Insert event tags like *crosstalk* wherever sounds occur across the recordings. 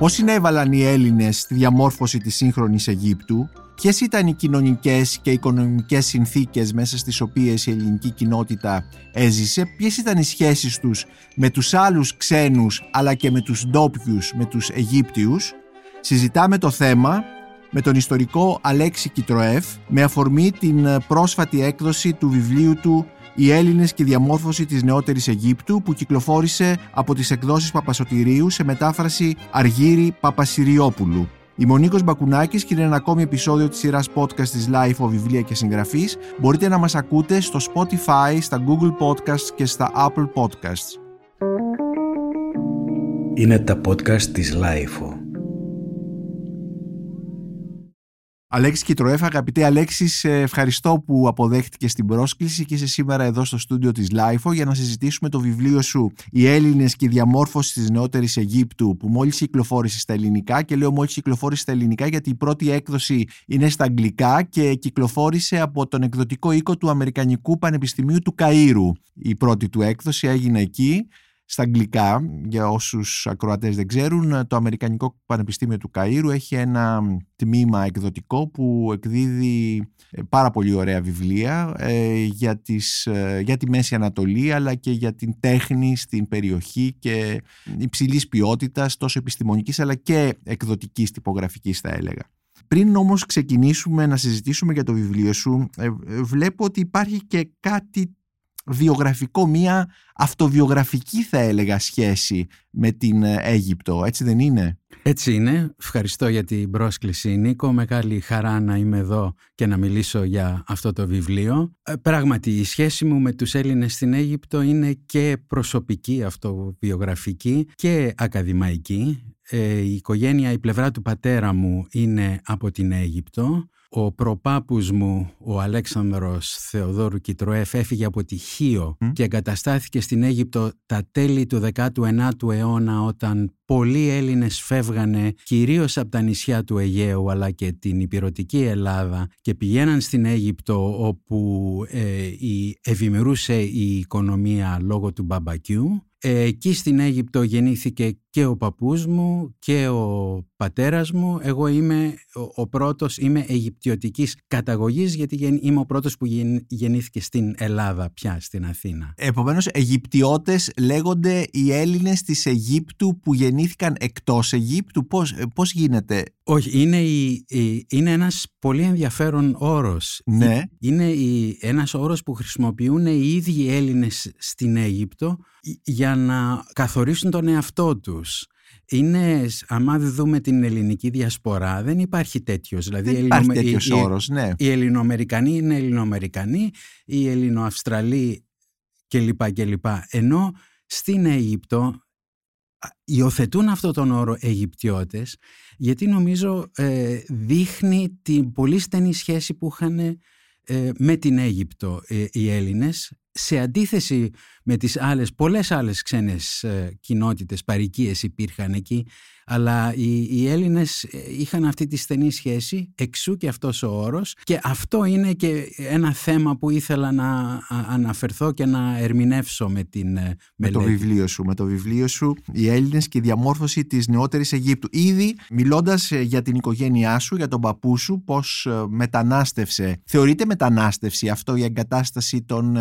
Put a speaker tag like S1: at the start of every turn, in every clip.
S1: Πώς συνέβαλαν οι Έλληνες στη διαμόρφωση της σύγχρονης Αιγύπτου, ποιες ήταν οι κοινωνικές και οικονομικές συνθήκες μέσα στις οποίες η ελληνική κοινότητα έζησε, ποιες ήταν οι σχέσεις τους με τους άλλους ξένους αλλά και με τους ντόπιους, με τους Αιγύπτιους; Συζητάμε το θέμα με τον ιστορικό Αλέξη Κιτροέφ με αφορμή την πρόσφατη έκδοση του βιβλίου του «Οι Έλληνες και η διαμόρφωση της νεότερης Αιγύπτου» που κυκλοφόρησε από τις εκδόσεις Παπασωτηρίου σε μετάφραση Αργύρη Παπασυριόπουλου. Είμαι ο Νίκος Μπακουνάκης και είναι ένα ακόμη επεισόδιο της σειράς podcast της LiFO Βιβλία και Συγγραφής. Μπορείτε να μας ακούτε στο Spotify, στα Google Podcasts και στα Apple Podcasts.
S2: Είναι τα podcast της LiFO.
S1: Αλέξης Κιτροέφ, α, αγαπητέ Αλέξη, σε ευχαριστώ που αποδέχτηκες την πρόσκληση και είσαι σήμερα εδώ στο στούντιο της LiFO για να συζητήσουμε το βιβλίο σου «Οι Έλληνες και η διαμόρφωση της νεότερης Αιγύπτου» που μόλις κυκλοφόρησε στα ελληνικά και λέω μόλις κυκλοφόρησε στα ελληνικά γιατί η πρώτη έκδοση είναι στα αγγλικά και κυκλοφόρησε από τον εκδοτικό οίκο του Αμερικανικού Πανεπιστημίου του Καΐρου. Η πρώτη του έκδοση έγινε εκεί στα αγγλικά, για όσους ακροατές δεν ξέρουν, το Αμερικανικό Πανεπιστήμιο του Καΐρου έχει ένα τμήμα εκδοτικό που εκδίδει ε, πάρα πολύ ωραία βιβλία ε, για, τις, ε, για τη Μέση Ανατολή αλλά και για την τέχνη στην περιοχή και υψηλής ποιότητας τόσο επιστημονικής αλλά και εκδοτικής τυπογραφικής θα έλεγα. Πριν όμως ξεκινήσουμε να συζητήσουμε για το βιβλίο σου, βλέπω ότι υπάρχει και κάτι βιογραφικό, μία αυτοβιογραφική θα έλεγα σχέση με την ε, Αίγυπτο, έτσι δεν είναι;
S3: Έτσι είναι. Ευχαριστώ για την πρόσκληση Νίκο. Μεγάλη χαρά να είμαι εδώ και να μιλήσω για αυτό το βιβλίο. Ε, πράγματι η σχέση μου με τους Έλληνες στην Αίγυπτο είναι και προσωπική, αυτοβιογραφική και ακαδημαϊκή. Ε, η οικογένεια, η πλευρά του πατέρα μου είναι από την Αίγυπτο. Ο προπάπους μου, ο Αλέξανδρος Θεοδόρου Κιτροέφ, έφυγε από τη Χίο και εγκαταστάθηκε στην Αίγυπτο τα τέλη του 19ου αιώνα όταν πολλοί Έλληνες φεύγανε κυρίως από τα νησιά του Αιγαίου αλλά και την υπηρετική Ελλάδα και πηγαίναν στην Αίγυπτο όπου ε, η, ευημερούσε η οικονομία λόγω του μπαμπακιού. ε, εκεί στην Αίγυπτο γεννήθηκε και ο παππούς μου και ο πατέρας μου. Εγώ είμαι ο, πρώτος, είμαι Αιγυπτιωτικής καταγωγής γιατί είμαι ο πρώτος που γεννήθηκε στην Ελλάδα πια, στην Αθήνα.
S1: Επομένως, Αιγυπτιώτες λέγονται οι Έλληνες της Αιγύπτου που γεννήθηκαν εκτός Αιγύπτου. Πώς, πώς γίνεται;
S3: Όχι, είναι, η, είναι ένας πολύ ενδιαφέρον όρος.
S1: Ναι.
S3: Είναι η, ένας όρος που χρησιμοποιούν οι ίδιοι Έλληνες στην Αίγυπτο για να καθορίσουν τον εαυτό τους. Είναι, άμα δούμε την ελληνική διασπορά, δεν υπάρχει τέτοιος.
S1: Δηλαδή, δεν υπάρχει τέτοιος οι, όρος, ναι.
S3: Οι Ελληνοαμερικανοί είναι Ελληνοαμερικανοί, οι Ελληνοαυστραλοί κλπ. κλπ. Ενώ στην Αίγυπτο υιοθετούν αυτό τον όρο Αιγυπτιώτες γιατί νομίζω ε, δείχνει την πολύ στενή σχέση που είχαν ε, με την Αίγυπτο ε, οι Έλληνες σε αντίθεση με τις άλλες, πολλές άλλες ξένες ε, κοινότητες, παρικίες υπήρχαν εκεί, αλλά οι, οι Έλληνες ε, είχαν αυτή τη στενή σχέση, εξού και αυτός ο όρος και αυτό είναι και ένα θέμα που ήθελα να αναφερθώ και να ερμηνεύσω με την ε,
S1: με το βιβλίο σου. Με το βιβλίο σου «Οι Έλληνες και η διαμόρφωση της νεότερης Αιγύπτου». Ήδη μιλώντας για την οικογένειά σου, για τον παππού σου, πώς μετανάστευσε. Θεωρείται μετανάστευση αυτό η εγκατάσταση των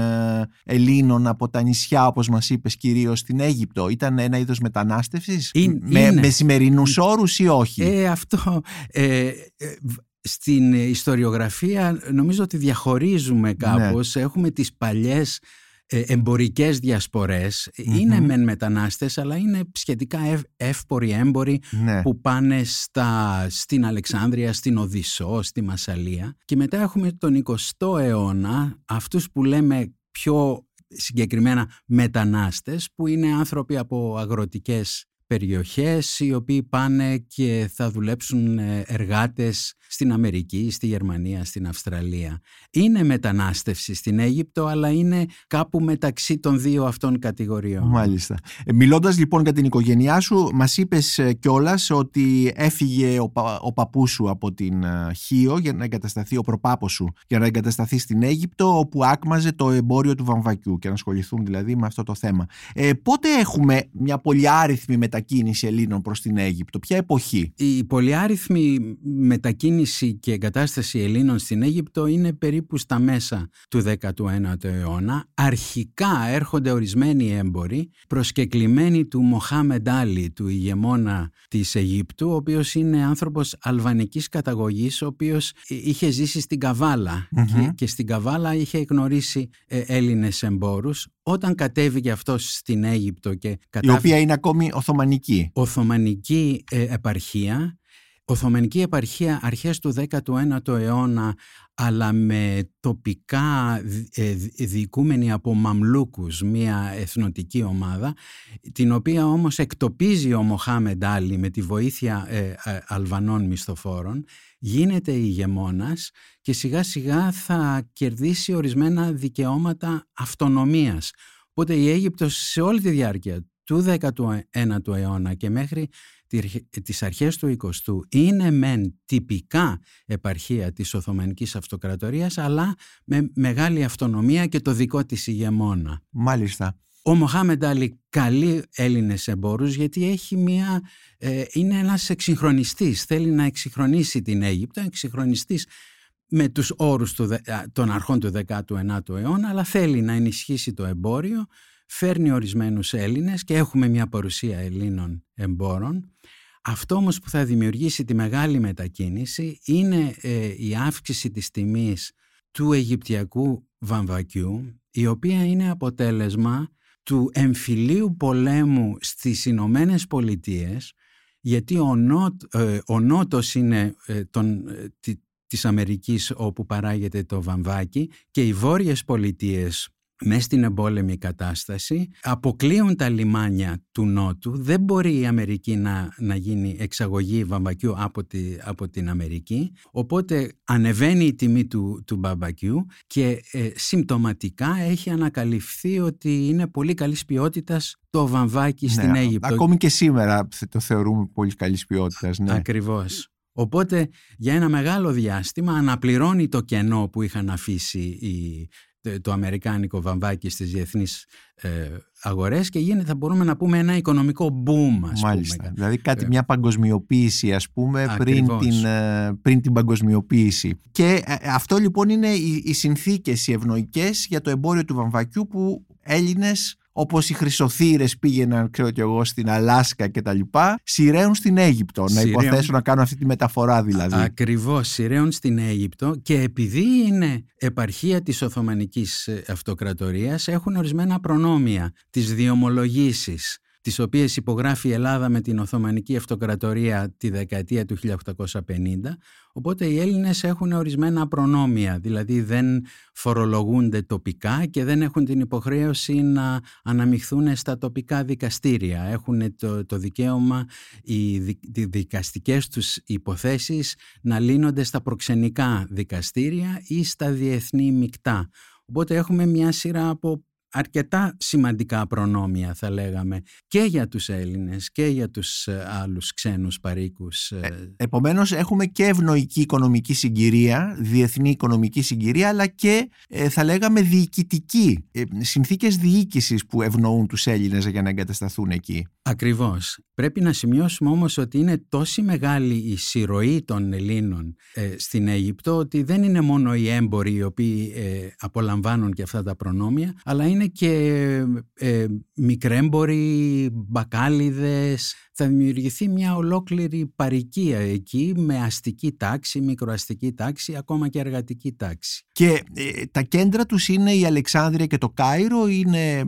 S1: Ελλήνων από τα νησιά όπως μας είπες κυρίως στην Αίγυπτο; Ήταν ένα είδος μετανάστευσης; Με, με σημερινούς όρους ή όχι;
S3: Ε, αυτό. Ε, ε, στην ιστοριογραφία νομίζω ότι διαχωρίζουμε κάπως. Ναι. έχουμε τις παλιές ε, εμπορικές είναι μεν μετανάστες αλλά είναι σχετικά εύποροι έμποροι
S1: ναι.
S3: που πάνε στα, στην Αλεξάνδρεια, στην Οδυσσό, στη Μασαλία. Και μετά έχουμε τον 20ο αιώνα αυτούς που λέμε πιο συγκεκριμένα μετανάστες που είναι άνθρωποι από αγροτικές περιοχές οι οποίοι πάνε και θα δουλέψουν ε, εργάτες στην Αμερική, στη Γερμανία, στην Αυστραλία. Είναι μετανάστευση στην Αίγυπτο αλλά είναι κάπου μεταξύ των δύο αυτών κατηγοριών.
S1: Μάλιστα. Ε, μιλώντας λοιπόν για την οικογένειά σου μας είπες ε, κιόλας ότι έφυγε ο, πα, ο παππούς σου από την Χίο για να εγκατασταθεί ο προπάπος σου για να εγκατασταθεί στην Αίγυπτο όπου άκμαζε το εμπόριο του βαμβακιού και να ασχοληθούν δηλαδή με αυτό το θέμα. Ε, πότε έχουμε μια πολύ άριθμη μετακίνηση μετακίνηση Ελλήνων προς την Αίγυπτο, ποια εποχή;
S3: Η πολυάριθμη μετακίνηση και εγκατάσταση Ελλήνων στην Αίγυπτο είναι περίπου στα μέσα του 19ου αιώνα. Αρχικά έρχονται ορισμένοι έμποροι προσκεκλημένοι του Μοχάμεντ Άλλη, του ηγεμόνα της Αιγύπτου, ο οποίος είναι άνθρωπος αλβανικής καταγωγής, ο οποίος είχε ζήσει στην καβαλα και, και στην Καβάλα είχε γνωρίσει ε, Έλληνες εμπόρους. Όταν κατέβηκε αυτός στην Αίγυπτο και
S1: Η οποία είναι ακόμη Οθωμανική.
S3: Οθωμανική ε, επαρχία. Οθωμανική επαρχία αρχές του 19ου αιώνα αλλά με τοπικά ε, διοικούμενη από Μαμλούκους, μια εθνοτική ομάδα, την οποία όμως εκτοπίζει ο Μοχάμεντ Άλλη με τη βοήθεια ε, Αλβανών μισθοφόρων, γίνεται ηγεμόνας και σιγά σιγά θα κερδίσει ορισμένα δικαιώματα αυτονομίας. Οπότε η Αίγυπτος σε όλη τη διάρκεια του 19ου αιώνα και μέχρι τις αρχές του 20ου είναι μεν τυπικά επαρχία της Οθωμανικής Αυτοκρατορίας αλλά με μεγάλη αυτονομία και το δικό της ηγεμόνα.
S1: Μάλιστα.
S3: Ο Μοχάμεντ Άλλη καλεί Έλληνες εμπόρους γιατί έχει μια, ε, είναι ένας εξυγχρονιστής, θέλει να εξυγχρονίσει την Αίγυπτο, εξυγχρονιστής με τους όρους του, των αρχών του 19ου αιώνα αλλά θέλει να ενισχύσει το εμπόριο φέρνει ορισμένους Έλληνες και έχουμε μια παρουσία Ελλήνων εμπόρων. Αυτό όμως που θα δημιουργήσει τη μεγάλη μετακίνηση είναι ε, η αύξηση της τιμής του Αιγυπτιακού βαμβακιού, η οποία είναι αποτέλεσμα του εμφυλίου πολέμου στις Ηνωμένε Πολιτείες, γιατί ο, νότ, ε, ο νότος είναι ε, τον, της Αμερικής όπου παράγεται το βαμβάκι και οι βόρειες πολιτείες μες στην εμπόλεμη κατάσταση, αποκλείουν τα λιμάνια του Νότου, δεν μπορεί η Αμερική να, να γίνει εξαγωγή βαμβακιού από, τη, από την Αμερική, οπότε ανεβαίνει η τιμή του, του βαμβακιού και ε, συμπτωματικά έχει ανακαλυφθεί ότι είναι πολύ καλής ποιότητας το βαμβάκι ναι, στην Αίγυπτο.
S1: Ακόμη και σήμερα το θεωρούμε πολύ καλής ποιότητας. Ναι.
S3: Ακριβώς. Οπότε για ένα μεγάλο διάστημα αναπληρώνει το κενό που είχαν αφήσει οι το αμερικάνικο βαμβάκι στις διεθνείς ε, αγορές και γίνεται θα μπορούμε να πούμε ένα οικονομικό boom ας
S1: Μάλιστα,
S3: πούμε.
S1: δηλαδή κάτι, ε, μια παγκοσμιοποίηση ας πούμε πριν την, ε, πριν την παγκοσμιοποίηση. Και ε, αυτό λοιπόν είναι οι, οι συνθήκες οι ευνοϊκές για το εμπόριο του βαμβακιού που Έλληνες όπως οι χρυσοθύρες πήγαιναν ξέρω και εγώ στην Αλάσκα και τα λοιπά σειραίουν στην Αίγυπτο. Να υποθέσω να κάνουν αυτή τη μεταφορά δηλαδή.
S3: Ακριβώς σειραίουν στην Αίγυπτο και επειδή είναι επαρχία της Οθωμανικής Αυτοκρατορίας έχουν ορισμένα προνόμια τις διομολογήσεις τις οποίες υπογράφει η Ελλάδα με την Οθωμανική Αυτοκρατορία τη δεκαετία του 1850, οπότε οι Έλληνες έχουν ορισμένα προνόμια, δηλαδή δεν φορολογούνται τοπικά και δεν έχουν την υποχρέωση να αναμειχθούν στα τοπικά δικαστήρια. Έχουν το, το δικαίωμα οι δικαστικές τους υποθέσεις να λύνονται στα προξενικά δικαστήρια ή στα διεθνή μεικτά. Οπότε έχουμε μια σειρά από αρκετά σημαντικά προνόμια θα λέγαμε και για τους Έλληνες και για τους ε, άλλους ξένους παροίκους. Ε.
S1: ε, επομένως έχουμε και ευνοϊκή οικονομική συγκυρία, διεθνή οικονομική συγκυρία αλλά και ε, θα λέγαμε διοικητική, ε, συνθήκες διοίκησης που ευνοούν τους Έλληνες για να εγκατασταθούν εκεί.
S3: Ακριβώς. Πρέπει να σημειώσουμε όμως ότι είναι τόση μεγάλη η συρροή των Ελλήνων στην Αίγυπτο ότι δεν είναι μόνο οι έμποροι οι οποίοι απολαμβάνουν και αυτά τα προνόμια αλλά είναι είναι και ε, μικρέμποροι, μπακάλιδες. Θα δημιουργηθεί μια ολόκληρη παρικία εκεί με αστική τάξη, μικροαστική τάξη, ακόμα και εργατική τάξη.
S1: Και ε, τα κέντρα τους είναι η Αλεξάνδρεια και το Κάιρο, είναι,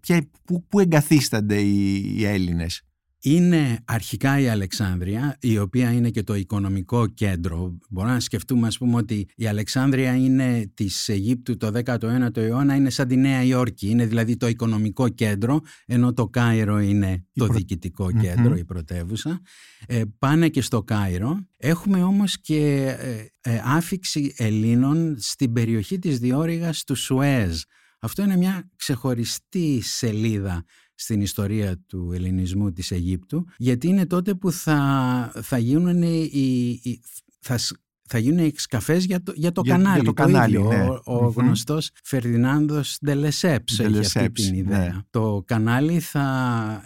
S1: ποια, πού, πού εγκαθίστανται οι, οι Έλληνες;
S3: Είναι αρχικά η Αλεξάνδρεια, η οποία είναι και το οικονομικό κέντρο. Μπορούμε να σκεφτούμε, ας πούμε, ότι η Αλεξάνδρεια είναι της Αιγύπτου το 19ο αιώνα, είναι σαν τη Νέα Υόρκη. Είναι δηλαδή το οικονομικό κέντρο, ενώ το Κάιρο είναι το προ... διοικητικό κέντρο, η πρωτεύουσα. Ε, πάνε και στο Κάιρο. Έχουμε όμως και ε, ε, άφιξη Ελλήνων στην περιοχή της διώρυγας του Σουέζ. Αυτό είναι μια ξεχωριστή σελίδα στην ιστορία του ελληνισμού της Αιγύπτου γιατί είναι τότε που θα, θα γίνουν οι, θα, θα γίνουν εξκαφές για το, για το
S1: Για-
S3: κανάλι.
S1: για το κανάλι,
S3: ίδιο.
S1: ναι.
S3: Ο, ο
S1: Μμμ.
S3: γνωστός Φερδινάνδος Ντελεσέψ έχει αυτή
S1: Ντελεσέπς,
S3: την ιδέα.
S1: ναι.
S3: Το κανάλι θα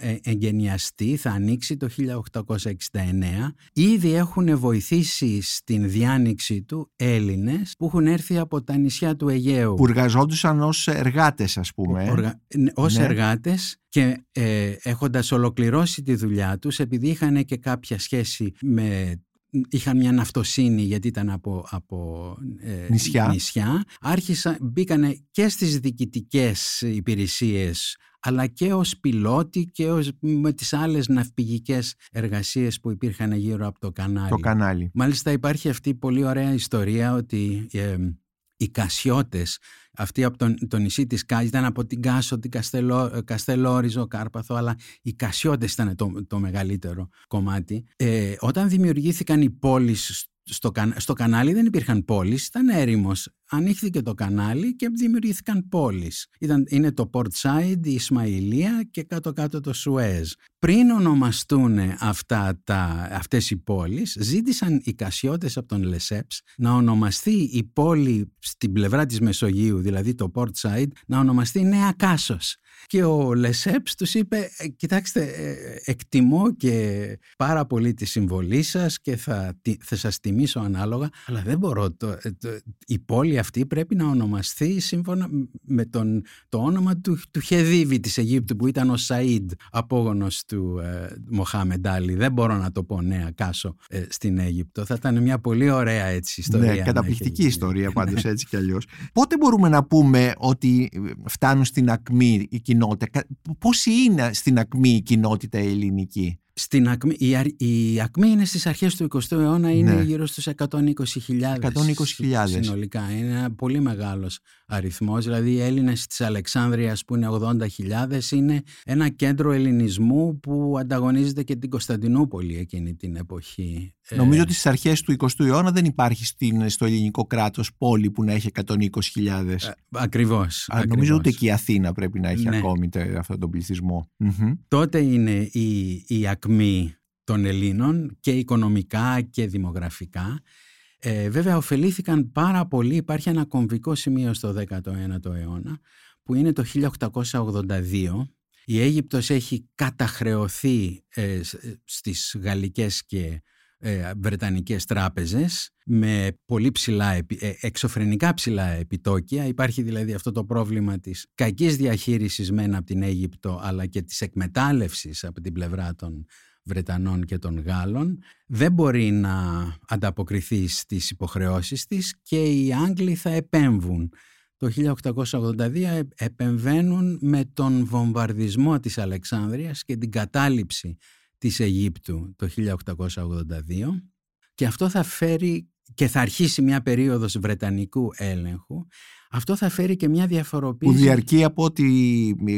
S3: ε, εγκαινιαστεί, θα ανοίξει το 1869. Ήδη έχουν βοηθήσει στην διάνοιξη του Έλληνες που έχουν έρθει από τα νησιά του Αιγαίου.
S1: Που εργαζόντουσαν ως εργάτες ας πούμε. ε.
S3: Οργα... ναι, Ως
S1: Ναι.
S3: εργάτες και ε, έχοντας ολοκληρώσει τη δουλειά τους επειδή είχαν και κάποια σχέση με είχαν μια ναυτοσύνη γιατί ήταν από, από ε,
S1: Νησιά.
S3: νησιά άρχισαν, μπήκανε και στις διοικητικές υπηρεσίες αλλά και ως πιλότοι και ως, με τις άλλες ναυπηγικές εργασίες που υπήρχαν γύρω από το κανάλι.
S1: Το κανάλι.
S3: Μάλιστα υπάρχει αυτή η πολύ ωραία ιστορία ότι ε, οι Κασιώτες, αυτοί από τον, το νησί της Κάσης, ήταν από την Κάσο, την Καστελό, ε, Καστελόριζο, Κάρπαθο, αλλά οι Κασιώτες ήταν το, το μεγαλύτερο κομμάτι. Ε, όταν δημιουργήθηκαν οι πόλεις στο, κα- στο κανάλι δεν υπήρχαν πόλεις, ήταν έρημος. Ανοίχθηκε το κανάλι και δημιουργήθηκαν πόλεις. Ήταν, είναι το Πορτ Σάιντ, η Ισμαηλία και κάτω-κάτω το Σουέζ. Πριν ονομαστούν αυτά τα, αυτές οι πόλεις, ζήτησαν οι Κασιώτες από τον Λεσέψ να ονομαστεί η πόλη στην πλευρά της Μεσογείου, δηλαδή το Πορτ Σάιντ, να ονομαστεί Νέα Κάσος. Και ο Λεσέψ τους είπε, «Ε, κοιτάξτε, ε, εκτιμώ και πάρα πολύ τη συμβολή σας και θα, τι- θα σας τιμήσω ανάλογα, αλλά δεν μπορώ, το, ε, το- η πόλη αυτή πρέπει να ονομαστεί σύμφωνα με τον, το όνομα του, του Χεδίβη της Αιγύπτου που ήταν ο Σαΐντ, απόγονος του ε, Μοχάμεντ Άλι. Δεν μπορώ να το πω νέα Κάσο ε, στην Αίγυπτο. Θα ήταν μια πολύ ωραία έτσι ιστορία.
S1: Ναι,
S3: να
S1: καταπληκτική
S3: είχε-
S1: ιστορία πάντως έτσι κι *laughs* αλλιώς. Πότε μπορούμε να πούμε ότι φτάνουν στην ακμή η κοινότητα. Κα- Πόσοι είναι στην ακμή η κοινότητα η ελληνική;
S3: Στην ακμή, η, αρ- η ακμή είναι στις αρχές του 20ου αιώνα, είναι
S1: Ναι.
S3: γύρω στους 120.000
S1: 120.000.
S3: συνολικά. Είναι ένα πολύ μεγάλος αριθμός. Δηλαδή οι Έλληνες της Αλεξάνδρειας που είναι 80.000 είναι ένα κέντρο ελληνισμού που ανταγωνίζεται και την Κωνσταντινούπολη εκείνη την εποχή. Ε,
S1: Νομίζω ότι στις αρχές του 20ου αιώνα δεν υπάρχει στην, στο ελληνικό κράτος πόλη που να έχει 120.000.
S3: ε, ακριβώς,
S1: Α, νομίζω
S3: ακριβώς.
S1: ούτε και η Αθήνα πρέπει να έχει
S3: Ναι.
S1: ακόμη τε- αυτόν τον πληθυσμό. Μμμ.
S3: τότε είναι η, η ακμή των Ελλήνων και οικονομικά και δημογραφικά. Ε, βέβαια ωφελήθηκαν πάρα πολύ, υπάρχει ένα κομβικό σημείο στο 19ο αιώνα που είναι το 1882. Η Αίγυπτος έχει καταχρεωθεί ε, σ- στις γαλλικές και ε, βρετανικές τράπεζες με πολύ ψηλά, επι- ε, εξωφρενικά ψηλά επιτόκια. Υπάρχει δηλαδή αυτό το πρόβλημα της κακής διαχείρισης μεν από την Αίγυπτο αλλά και της εκμετάλλευσης από την πλευρά των Βρετανών και των Γάλλων. Δεν μπορεί να ανταποκριθεί στις υποχρεώσεις της και οι Άγγλοι θα επέμβουν. Το 1882 ε- επεμβαίνουν με τον βομβαρδισμό της Αλεξάνδρειας και την κατάληψη της Αιγύπτου το 1882 και αυτό θα φέρει και θα αρχίσει μια περίοδος βρετανικού έλεγχου. Αυτό θα φέρει και μια
S1: Που
S3: διαφοροποίηση.
S1: διαρκεί από ό,τι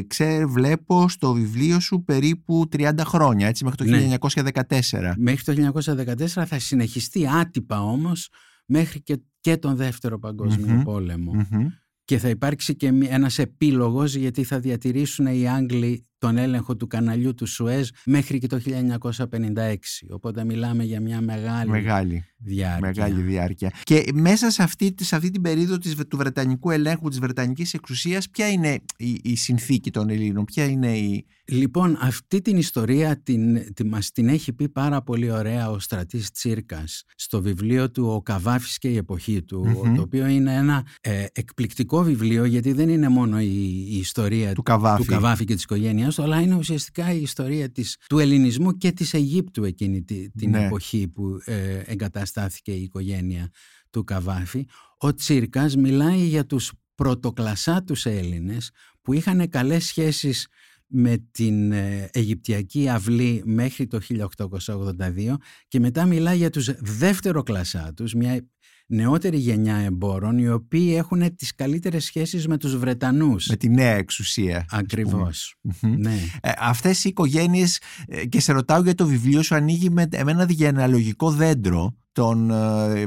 S1: ξέρω, βλέπω στο βιβλίο σου περίπου 30 χρόνια, έτσι, μέχρι το
S3: Ναι.
S1: 1914.
S3: Μέχρι το 1914 θα συνεχιστεί άτυπα όμως μέχρι και, και τον Δεύτερο Παγκόσμιο
S1: Μμμ.
S3: Πόλεμο.
S1: Μμμ.
S3: Και θα υπάρξει και μη- ένας επίλογος γιατί θα διατηρήσουν οι Άγγλοι τον έλεγχο του καναλιού του Σουέζ μέχρι και το 1956. Οπότε μιλάμε για μια μεγάλη,
S1: Μεγάλη.
S3: διάρκεια.
S1: Μεγάλη διάρκεια. Και μέσα σε αυτή, σε αυτή την περίοδο της, του Βρετανικού ελέγχου, της Βρετανικής εξουσίας, ποια είναι η, η συνθήκη των Ελλήνων, ποια είναι η...
S3: Λοιπόν, αυτή την ιστορία την, την, μας την έχει πει πάρα πολύ ωραία ο στρατής Τσίρκας στο βιβλίο του «Ο Καβάφης και η εποχή του»,
S1: Μμμ.
S3: το οποίο είναι ένα ε, εκπληκτικό βιβλίο γιατί δεν είναι μόνο η, η ιστορία
S1: του Καβάφη.
S3: του Καβάφη και της οικογένειας του, αλλά είναι ουσιαστικά η ιστορία της, του ελληνισμού και της Αιγύπτου εκείνη τη- την
S1: Ναι.
S3: εποχή που ε, εγκαταστάθηκε η οικογένεια του Καβάφη. Ο Τσίρκας μιλάει για τους πρωτοκλασσάτους Έλληνες που είχαν καλές σχέσεις με την ε, Αιγυπτιακή αυλή μέχρι το 1882 και μετά μιλάει για τους δεύτερο κλασσάτους, μια νεότερη γενιά εμπόρων οι οποίοι έχουν τις καλύτερες σχέσεις με τους Βρετανούς.
S1: Με τη νέα εξουσία. ας πούμε.
S3: Ακριβώς.
S1: Μμμ.
S3: Ναι.
S1: Ε, αυτές οι οικογένειες, ε, και σε ρωτάω για το βιβλίο σου, ανοίγει με, με ένα διανεαλογικό δέντρο, των ε,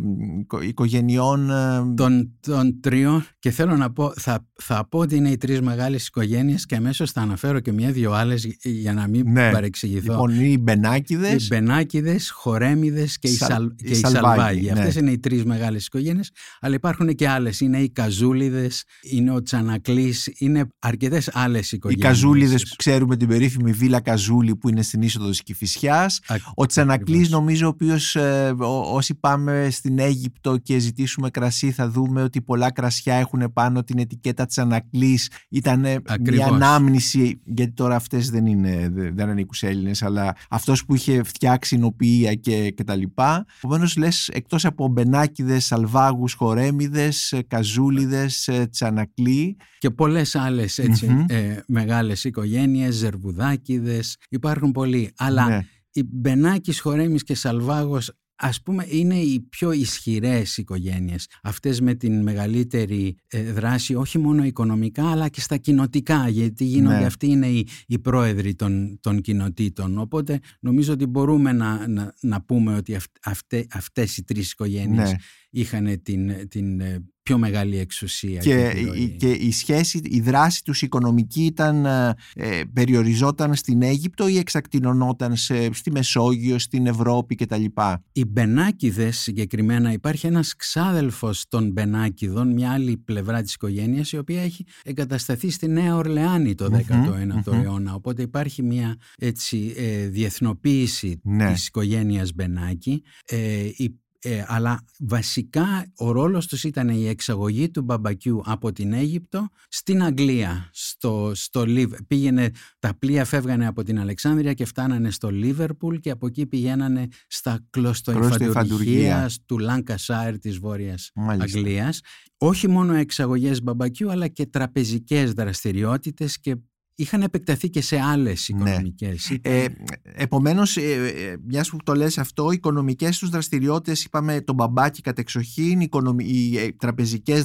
S1: οικογενειών ε,
S3: των, των τριών και θέλω να πω θα, θα πω ότι είναι οι τρεις μεγάλες οικογένειες και αμέσως θα αναφέρω και μια-δυο άλλες για να μην ναι. παρεξηγηθώ.
S1: Λοιπόν οι Μπενάκηδες.
S3: Οι Μπενάκηδες, Χορέμιδες και, Σα, οι, Σαλ, και οι Σαλβάγοι ναι. αυτές είναι οι τρεις μεγάλες οικογένειες αλλά υπάρχουν και άλλες. Είναι οι Καζούλιδες είναι ο Τσανακλής είναι αρκετές άλλες οικογένειες.
S1: Οι Καζούλιδες που ξέρουμε την περίφημη Βίλα Καζούλη που είναι στην είσοδο της Κηφισιάς ο Τσανακλής νομίζω ο οποίος ε, όσοι πάμε στην Αίγυπτο και ζητήσουμε κρασί θα δούμε ότι πολλά κρασιά έχουν πάνω την ετικέτα Τσανακλής ήταν μια ανάμνηση γιατί τώρα αυτές δεν είναι δεν ανήκουν σε Έλληνες αλλά αυτός που είχε φτιάξει νοποιία και, και τα λοιπά. Επομένως λες εκτός από μπενάκιδες, σαλβάγους, χορέμιδες, καζούλιδες, τσανακλή
S3: και πολλές άλλες έτσι, ε, μεγάλες οικογένειες, ζερβουδάκιδες υπάρχουν πολλοί. Αλλά ναι. οι Μπενάκης, Χορέμης και Σαλβάγος ας πούμε είναι οι πιο ισχυρές οικογένειες αυτές με την μεγαλύτερη ε, δράση όχι μόνο οικονομικά αλλά και στα κοινοτικά γιατί γίνονται ναι. αυτοί είναι οι, οι πρόεδροι των, των κοινοτήτων οπότε νομίζω ότι μπορούμε να, να, να πούμε ότι αυτέ, αυτές οι τρεις οικογένειες ναι. Είχαν την, την ε, πιο μεγάλη εξουσία.
S1: Και, και, η σχέση, η δράση τους οικονομική ήταν, ε, ε, περιοριζόταν στην Αίγυπτο ή εξακτηνωνόταν σε, στη Μεσόγειο, στην Ευρώπη κτλ.
S3: Οι Μπενάκηδες συγκεκριμένα υπάρχει ένας ξάδελφος των Μπενάκηδων, μια άλλη πλευρά της οικογένειας η οποία έχει εγκατασταθεί στη Νέα Ορλεάνη το 19ο αιώνα. Οπότε υπάρχει μια έτσι, ε, διεθνοποίηση ναι. της οικογένειας Μπενάκη. Ε, ε, αλλά βασικά ο ρόλος τους ήταν η εξαγωγή του μπαμπακιού από την Αίγυπτο στην Αγγλία. Στο, στο, πήγαινε, τα πλοία φεύγανε από την Αλεξάνδρεια και φτάνανε στο Λίβερπουλ και από εκεί πηγαίνανε στα κλωστοϊφαντουργία του Λάνκασάιρ της Βόρειας Μάλιστα. Αγγλίας. Όχι μόνο εξαγωγές μπαμπακιού αλλά και τραπεζικές δραστηριότητες και είχαν επεκταθεί και σε άλλες ναι. οικονομικές.
S1: Ναι. Ε, επομένως, ε, ε, μιας που το λες αυτό, οι οικονομικές τους δραστηριότητες, είπαμε τον μπαμπάκι κατεξοχήν, οι, οι ε, τραπεζικές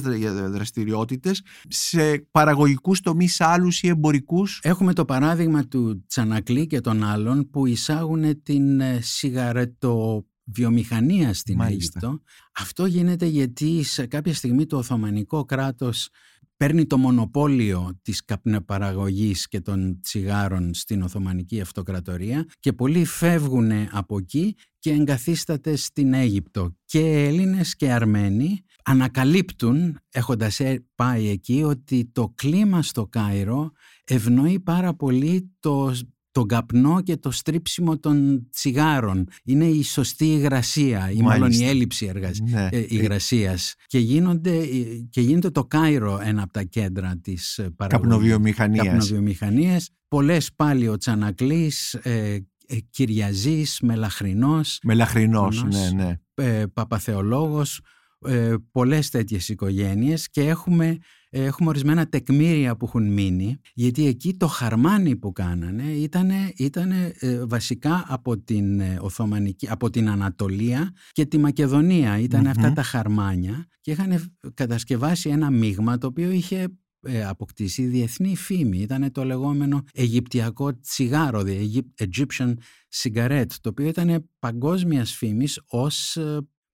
S1: δραστηριότητες, σε παραγωγικούς τομείς άλλους ή εμπορικούς;
S3: Έχουμε το παράδειγμα του Τσανακλή και των άλλων που εισάγουν την σιγαρετο βιομηχανία στην Αίγυπτο. Αυτό γίνεται γιατί σε κάποια στιγμή το Οθωμανικό κράτος παίρνει το μονοπόλιο της καπνεπαραγωγής και των τσιγάρων στην Οθωμανική Αυτοκρατορία και πολλοί φεύγουν από εκεί και εγκαθίσταται στην Αίγυπτο. Και Έλληνες και Αρμένοι ανακαλύπτουν, έχοντας ε, πάει εκεί, ότι το κλίμα στο Κάιρο ευνοεί πάρα πολύ το τον καπνό και το στρίψιμο των τσιγάρων. Είναι η σωστή υγρασία ή μάλλον η έλλειψη εργασ... ναι. ε, υγρασίας. Και, γίνονται, ε, και γίνεται το Κάιρο ένα από τα κέντρα της ε,
S1: καπνοβιομηχανίας.
S3: Καπνοβιομηχανίας. Πολλές πάλι ο Τσανακλής, ε, ε, Κυριαζής, Μελαχρινός.
S1: Μελαχρινός, ναι, ναι.
S3: Ε, Παπαθεολόγος. Ε, πολλές τέτοιες οικογένειες και έχουμε έχουμε ορισμένα τεκμήρια που έχουν μείνει, γιατί εκεί το χαρμάνι που κάνανε ήταν ήτανε, ε, βασικά από την, ε, Οθωμανική, από την Ανατολία και τη Μακεδονία. αυτά τα χαρμάνια και είχαν κατασκευάσει ένα μείγμα το οποίο είχε ε, αποκτήσει διεθνή φήμη. Ήταν το λεγόμενο Αιγυπτιακό τσιγάρο, the Egyptian cigarette, το οποίο ήταν παγκόσμιας φήμης ως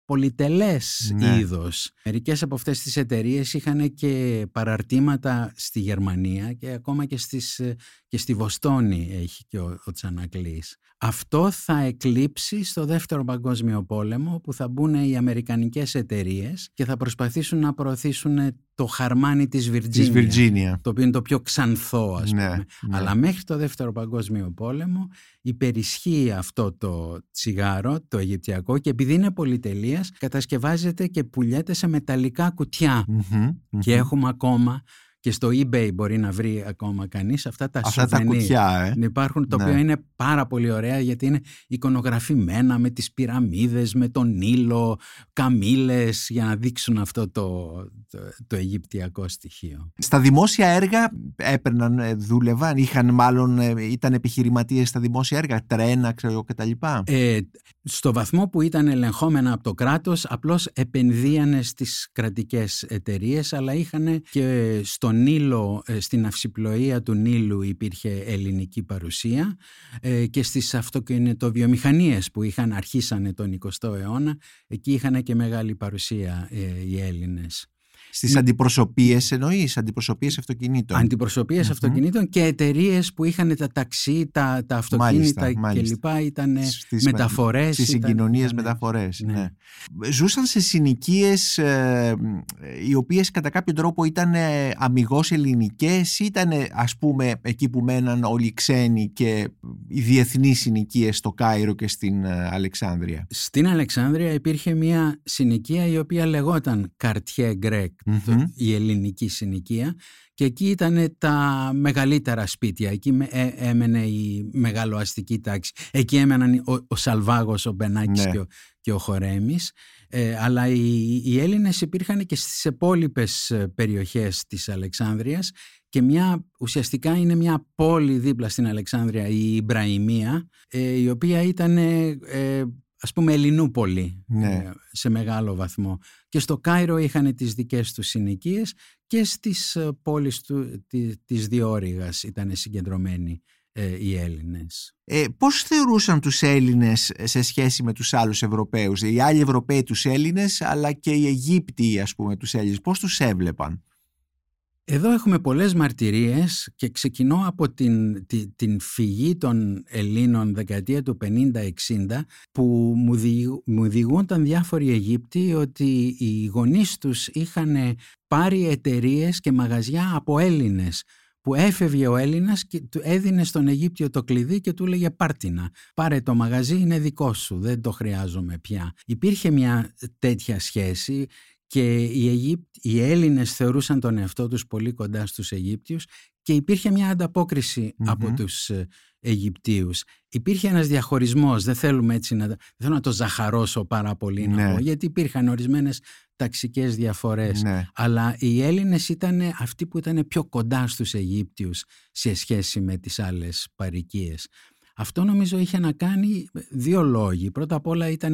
S3: πολυτελές ναι. είδος. Μερικές από αυτές τις εταιρείες είχαν και παραρτήματα στη Γερμανία και ακόμα και, στις, και στη Βοστόνη έχει και ο, ο Τσανακλής. Αυτό θα εκλείψει στο δεύτερο παγκόσμιο πόλεμο που θα μπουν οι αμερικανικές εταιρείες και θα προσπαθήσουν να προωθήσουν το χαρμάνι της Βιρτζίνια, το οποίο είναι το πιο ξανθό ας ναι, πούμε. Ναι. Αλλά μέχρι το δεύτερο παγκόσμιο πόλεμο υπερισχύει αυτό το τσιγάρο, το αιγυπτιακό και επειδή είναι πολυτελείας κατασκευάζεται και πουλιέται σε μεταλλικά και έχουμε ακόμα και στο eBay μπορεί να βρει ακόμα κανείς αυτά τα
S1: αυτά τα κουτιά,
S3: ε. Υπάρχουν, το ναι. οποίο είναι πάρα πολύ ωραία γιατί είναι εικονογραφημένα με τις πυραμίδες, με τον Νείλο, καμήλες για να δείξουν αυτό το, το, το αιγυπτιακό στοιχείο.
S1: Στα δημόσια έργα έπαιρναν, ε, δούλευαν, είχαν μάλλον, ε, ήταν επιχειρηματίες στα δημόσια έργα, τρένα, ξέρω κτλ.
S3: Ε, στο βαθμό που ήταν ελεγχόμενα από το κράτος, απλώς επενδύανε στις κρατικές εταιρείες, αλλά είχαν και στο στον Νείλο, ε, στην αυσιπλοεία του Νείλου υπήρχε ελληνική παρουσία ε, και στις αυτοκινητοβιομηχανίες που είχαν αρχίσανε τον 20ο αιώνα, εκεί είχαν και μεγάλη παρουσία οι Έλληνες.
S1: Στις αντιπροσωπείες εννοείς, αντιπροσωπείες αυτοκινήτων.
S3: Αντιπροσωπείες αυτοκινήτων και εταιρείες που είχαν τα ταξί, τα, τα αυτοκίνητα κλπ. Ήταν μεταφορές.
S1: Στις συγκοινωνίες μεταφορές. Ναι. ναι. Ζούσαν σε συνοικίες ε, οι οποίες κατά κάποιο τρόπο ήταν αμυγός ελληνικές ή ήταν ας πούμε εκεί που μέναν όλοι οι ξένοι και οι διεθνείς συνοικίες στο Κάιρο και στην ε, Αλεξάνδρεια;
S3: Στην Αλεξάνδρεια υπήρχε μια συνοικία η οποία λεγόταν Καρτιέ Γκρέκ η ελληνική συνοικία και εκεί ήταν τα μεγαλύτερα σπίτια, εκεί ε, έμενε η μεγαλοαστική τάξη, εκεί έμεναν ο, ο Σαλβάγος, ο Μπενάκης ναι. και, ο, και ο Χορέμης, ε, αλλά οι, οι Έλληνες υπήρχαν και στις επόλοιπες ε, περιοχές της Αλεξάνδρειας και μια, ουσιαστικά είναι μια πόλη δίπλα στην Αλεξάνδρεια, η Ιμπραημία, η οποία ήταν ας πούμε Ελληνούπολη ναι. Ε, σε μεγάλο βαθμό. Και στο Κάιρο είχαν τις δικές τους συνοικίες και στις ε, πόλεις του, της Διόρυγας ήταν συγκεντρωμένοι ε, οι Έλληνες.
S1: Ε, πώς θεωρούσαν τους Έλληνες σε σχέση με τους άλλους Ευρωπαίους, οι άλλοι Ευρωπαίοι τους Έλληνες αλλά και οι Αιγύπτιοι ας πούμε τους Έλληνες, πώς τους έβλεπαν;
S3: Εδώ έχουμε πολλές μαρτυρίες και ξεκινώ από την, την, την φυγή των Ελλήνων δεκαετία του 50-60 που μου, δι, μου διηγούνταν διάφοροι Αιγύπτιοι ότι οι γονείς τους είχαν πάρει εταιρείες και μαγαζιά από Έλληνες που έφευγε ο Έλληνας και του έδινε στον Αιγύπτιο το κλειδί και του έλεγε πάρτινα, πάρε το μαγαζί είναι δικό σου, δεν το χρειάζομαι πια. Υπήρχε μια τέτοια σχέση και οι, Αιγύπ... οι Έλληνες θεωρούσαν τον εαυτό τους πολύ κοντά στους Αιγύπτιους και υπήρχε μια ανταποκριση από τους ε, Αιγυπτίους. Υπήρχε ένας διαχωρισμός, δεν θέλουμε έτσι να, δεν θέλω να το ζαχαρώσω πάρα πολύ να ναι. πω, γιατί υπήρχαν ορισμένες ταξικές διαφορές. Ναι. Αλλά οι Έλληνες ήταν αυτοί που ήταν πιο κοντά στους Αιγύπτιους σε σχέση με τις άλλες παρικίες. Αυτό νομίζω είχε να κάνει δύο λόγοι. Πρώτα απ' όλα ήταν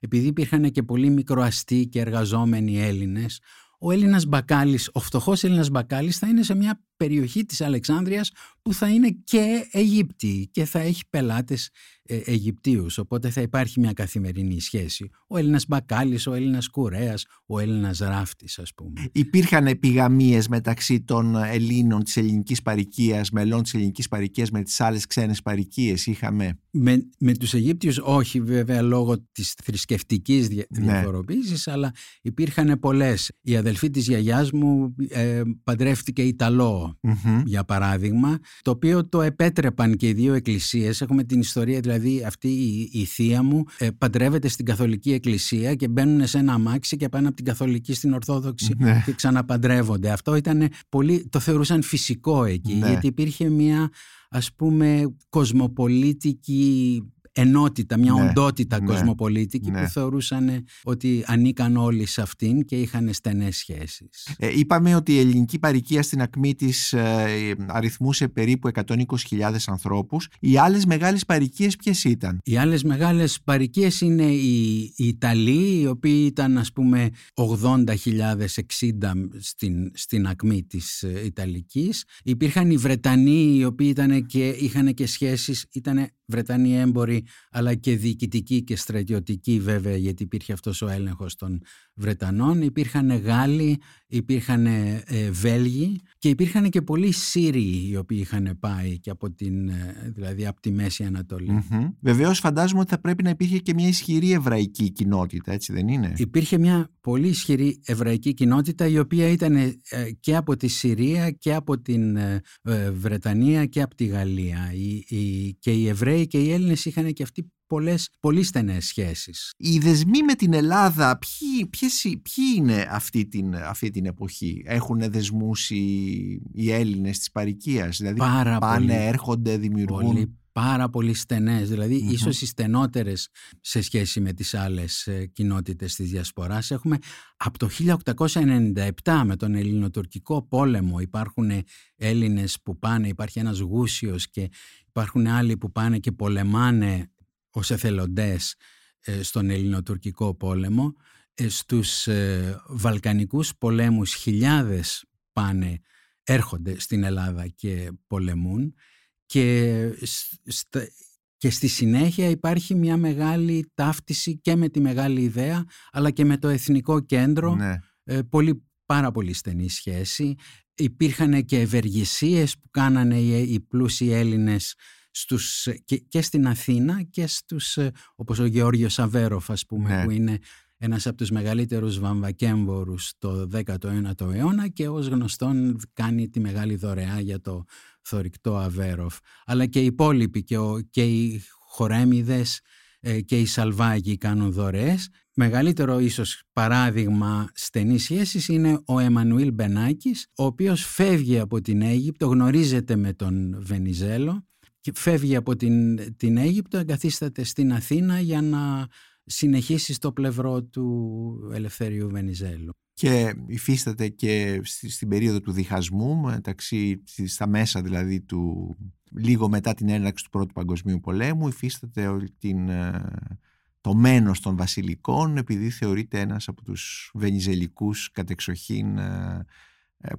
S3: επειδή υπήρχαν και πολύ μικροαστοί και εργαζόμενοι Έλληνες, ο Έλληνας μπακάλης, ο φτωχός Έλληνας μπακάλης θα είναι σε μια περιοχή της Αλεξάνδρειας που θα είναι και Αιγύπτιοι και θα έχει πελάτες ε, Αιγυπτίους, οπότε θα υπάρχει μια καθημερινή σχέση. Ο Έλληνας Μπακάλης, ο Έλληνας Κουρέας, ο Έλληνας Ράφτης ας πούμε.
S1: Υπήρχαν επιγαμίες μεταξύ των Ελλήνων της ελληνικής παρικίας, μελών της ελληνικής παρικίας με τις άλλες ξένες παρικίες, είχαμε;
S3: Με, με τους Αιγύπτιους όχι βέβαια λόγω της θρησκευτικής δια, ναι. διαφοροποίησης, αλλά υπήρχαν πολλές. Η αδελφή της γιαγιάς μου ε, παντρεύτηκε για παράδειγμα, το οποίο το επέτρεπαν και οι δύο εκκλησίες. Έχουμε την ιστορία δηλαδή αυτή η, η θεία μου ε, παντρεύεται στην Καθολική Εκκλησία και μπαίνουν σε ένα αμάξι και πάνε από την Καθολική στην Ορθόδοξη ναι. και ξαναπαντρεύονται. Αυτό ήταν πολύ, το θεωρούσαν φυσικό εκεί ναι. γιατί υπήρχε μια ας πούμε κοσμοπολίτικη ενότητα, μια ναι, οντότητα ναι, κοσμοπολίτικη που ναι. θεωρούσαν ότι ανήκαν όλοι σε αυτήν και είχαν στενές σχέσεις.
S1: Ε, είπαμε ότι η ελληνική παροικία στην ακμή της ε, αριθμούσε περίπου 120.000 ανθρώπους. Οι άλλες μεγάλες παροικίες ποιες ήταν;
S3: Οι άλλες μεγάλες παροικίες είναι οι, οι Ιταλοί, οι οποίοι ήταν ας πούμε 80.000, 60 στην, στην ακμή της ε, Ιταλικής. Υπήρχαν οι Βρετανοί, οι οποίοι ήταν και, είχαν και σχέσεις, ήταν Βρετανοί έμποροι αλλά και διοικητικοί και στρατιωτικοί βέβαια γιατί υπήρχε αυτός ο έλεγχος των Βρετανών. Υπήρχαν Γάλλοι, υπήρχαν ε, Βέλγοι και υπήρχαν και πολλοί Σύριοι οι οποίοι είχαν πάει και από, την, ε, δηλαδή από τη Μέση Ανατολή.
S1: Mm-hmm. Βεβαίως φαντάζομαι ότι θα πρέπει να υπήρχε και μια ισχυρή εβραϊκή κοινότητα, έτσι δεν είναι;
S3: Υπήρχε μια πολύ ισχυρή εβραϊκή κοινότητα η οποία ήταν ε, και από τη Συρία και από την Βρετανία και από τη Γαλλία. και οι Εβραίοι και οι Έλληνες είχαν και αυτοί πολλές, πολύ στενές σχέσεις.
S1: Οι δεσμοί με την Ελλάδα, ποιοι, ποιοι είναι αυτή την, αυτή την εποχή; Έχουν δεσμούς οι, οι Έλληνες της παρικίας, δηλαδή
S3: πάρα
S1: πάνε,
S3: πολύ,
S1: έρχονται, δημιουργούν...
S3: Πολύ, πάρα πολύ στενές, δηλαδή mm-hmm. ίσως οι στενότερες σε σχέση με τις άλλες ε, κοινότητες της Διασποράς. Έχουμε από το 1897 με τον Ελληνοτουρκικό πόλεμο υπάρχουν Έλληνες που πάνε, υπάρχει ένας γούσιος και υπάρχουν άλλοι που πάνε και πολεμάνε ως εθελοντές ε, στον Ελληνοτουρκικό πόλεμο. Ε, στους ε, Βαλκανικούς πολέμους χιλιάδες πάνε έρχονται στην Ελλάδα και πολεμούν και, και στη συνέχεια υπάρχει μια μεγάλη ταύτιση και με τη μεγάλη ιδέα αλλά και με το εθνικό κέντρο
S1: Ναι.
S3: ε, πολύ, πάρα πολύ στενή σχέση. Υπήρχαν και ευεργεσίες που κάνανε οι, οι πλούσιοι Έλληνες στους, και, και στην Αθήνα και στους, ε, όπως ο Γεώργιος Αβέροφ ας πούμε
S1: Ναι.
S3: που είναι ένας από τους μεγαλύτερους βαμβακέμβορους το 19ο αιώνα και ως γνωστόν κάνει τη μεγάλη δωρεά για το θορυκτό Αβέροφ. Αλλά και οι υπόλοιποι και, ο, και οι χορέμιδες ε, και οι Σαλβάγοι κάνουν δωρεές. Μεγαλύτερο ίσως παράδειγμα στενής σχέσης είναι ο Εμμανουήλ Μπενάκης, ο οποίος φεύγει από την Αίγυπτο, γνωρίζεται με τον Βενιζέλο και φεύγει από την, την Αίγυπτο, εγκαθίσταται στην Αθήνα για να συνεχίσεις στο πλευρό του Ελευθερίου Βενιζέλου.
S1: Και υφίσταται και στη- στην περίοδο του διχασμού, μεταξύ, στα μέσα δηλαδή του, λίγο μετά την έναρξη του Πρώτου Παγκοσμίου Πολέμου, υφίσταται όλη την, ε, το μένος των βασιλικών, επειδή θεωρείται ένας από τους βενιζελικούς κατεξοχήν ε, ε,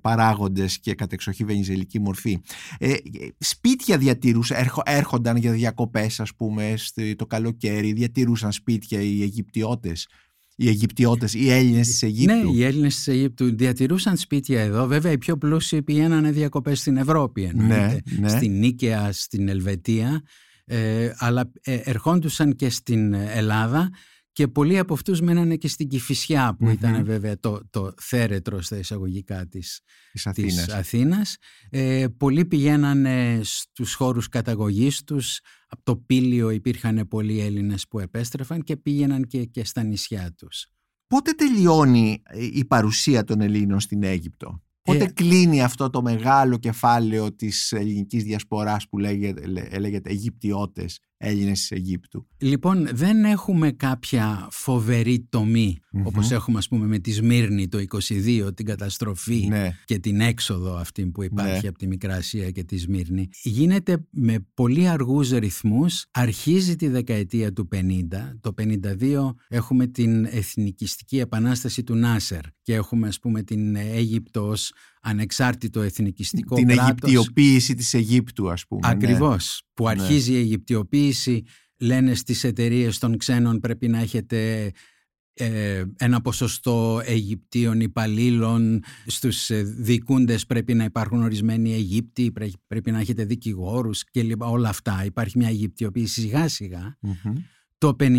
S1: παράγοντες και κατεξοχή βενιζελική μορφή. Ε, ε, σπίτια διατηρούσαν, έρχο- έρχονταν για διακοπές ας πούμε στη- το καλοκαίρι, διατηρούσαν σπίτια οι Αιγυπτιώτες, οι Αιγυπτιώτες, οι Έλληνες της Αιγύπτου;
S3: Ναι, οι Έλληνες της Αιγύπτου διατηρούσαν σπίτια εδώ. Βέβαια, οι πιο πλούσιοι πηγαίνανε διακοπές στην Ευρώπη, εννοείται.
S1: Ναι, ναι.
S3: Στην Νίκαια, στην Ελβετία. Ε, αλλά ε, ερχόντουσαν και στην Ελλάδα και πολλοί από αυτούς μένανε και στην Κηφισιά που
S1: Μμμ.
S3: ήταν βέβαια το, το θέρετρο στα εισαγωγικά της,
S1: της Αθήνας.
S3: της Αθήνας. Ε, πολλοί πηγαίνανε στους χώρους καταγωγής τους. Από το Πήλιο υπήρχαν πολλοί Έλληνες που επέστρεφαν και πήγαιναν και, και στα νησιά τους.
S1: Πότε τελειώνει ε, η παρουσία των Ελλήνων στην Αίγυπτο; Πότε
S3: Ε,
S1: κλείνει αυτό το μεγάλο κεφάλαιο της ελληνικής διασποράς που λέγεται, λέ- λέγεται Αιγυπτιώτες, Έλληνες της Αιγύπτου.
S3: Λοιπόν, δεν έχουμε κάποια φοβερή τομή,
S1: Μμμ.
S3: όπως έχουμε ας πούμε με τη Σμύρνη το 22, την καταστροφή
S1: Ναι.
S3: και την έξοδο αυτή που υπάρχει
S1: Ναι.
S3: από τη Μικρά Ασία και τη Σμύρνη. Γίνεται με πολύ αργούς ρυθμούς, αρχίζει τη δεκαετία του 50, το 52 έχουμε την εθνικιστική επανάσταση του Νάσερ και έχουμε ας πούμε την Αίγυπτο ως ανεξάρτητο εθνικιστικό
S1: Την
S3: κράτος.
S1: Αιγυπτιοποίηση της Αιγύπτου ας πούμε. ναι.
S3: Ακριβώς. Που
S1: Ναι.
S3: αρχίζει η Αιγυπτιοποίηση, λένε στις εταιρείες των ξένων πρέπει να έχετε ε, ένα ποσοστό Αιγυπτίων υπαλλήλων, στους ε, δικούντες πρέπει να υπάρχουν ορισμένοι Αιγύπτιοι, πρέ- πρέπει να έχετε δικηγόρους και λοιπά, όλα αυτά. Υπάρχει μια Αιγυπτιοποίηση σιγά σιγά.
S1: Μμμ.
S3: Το 56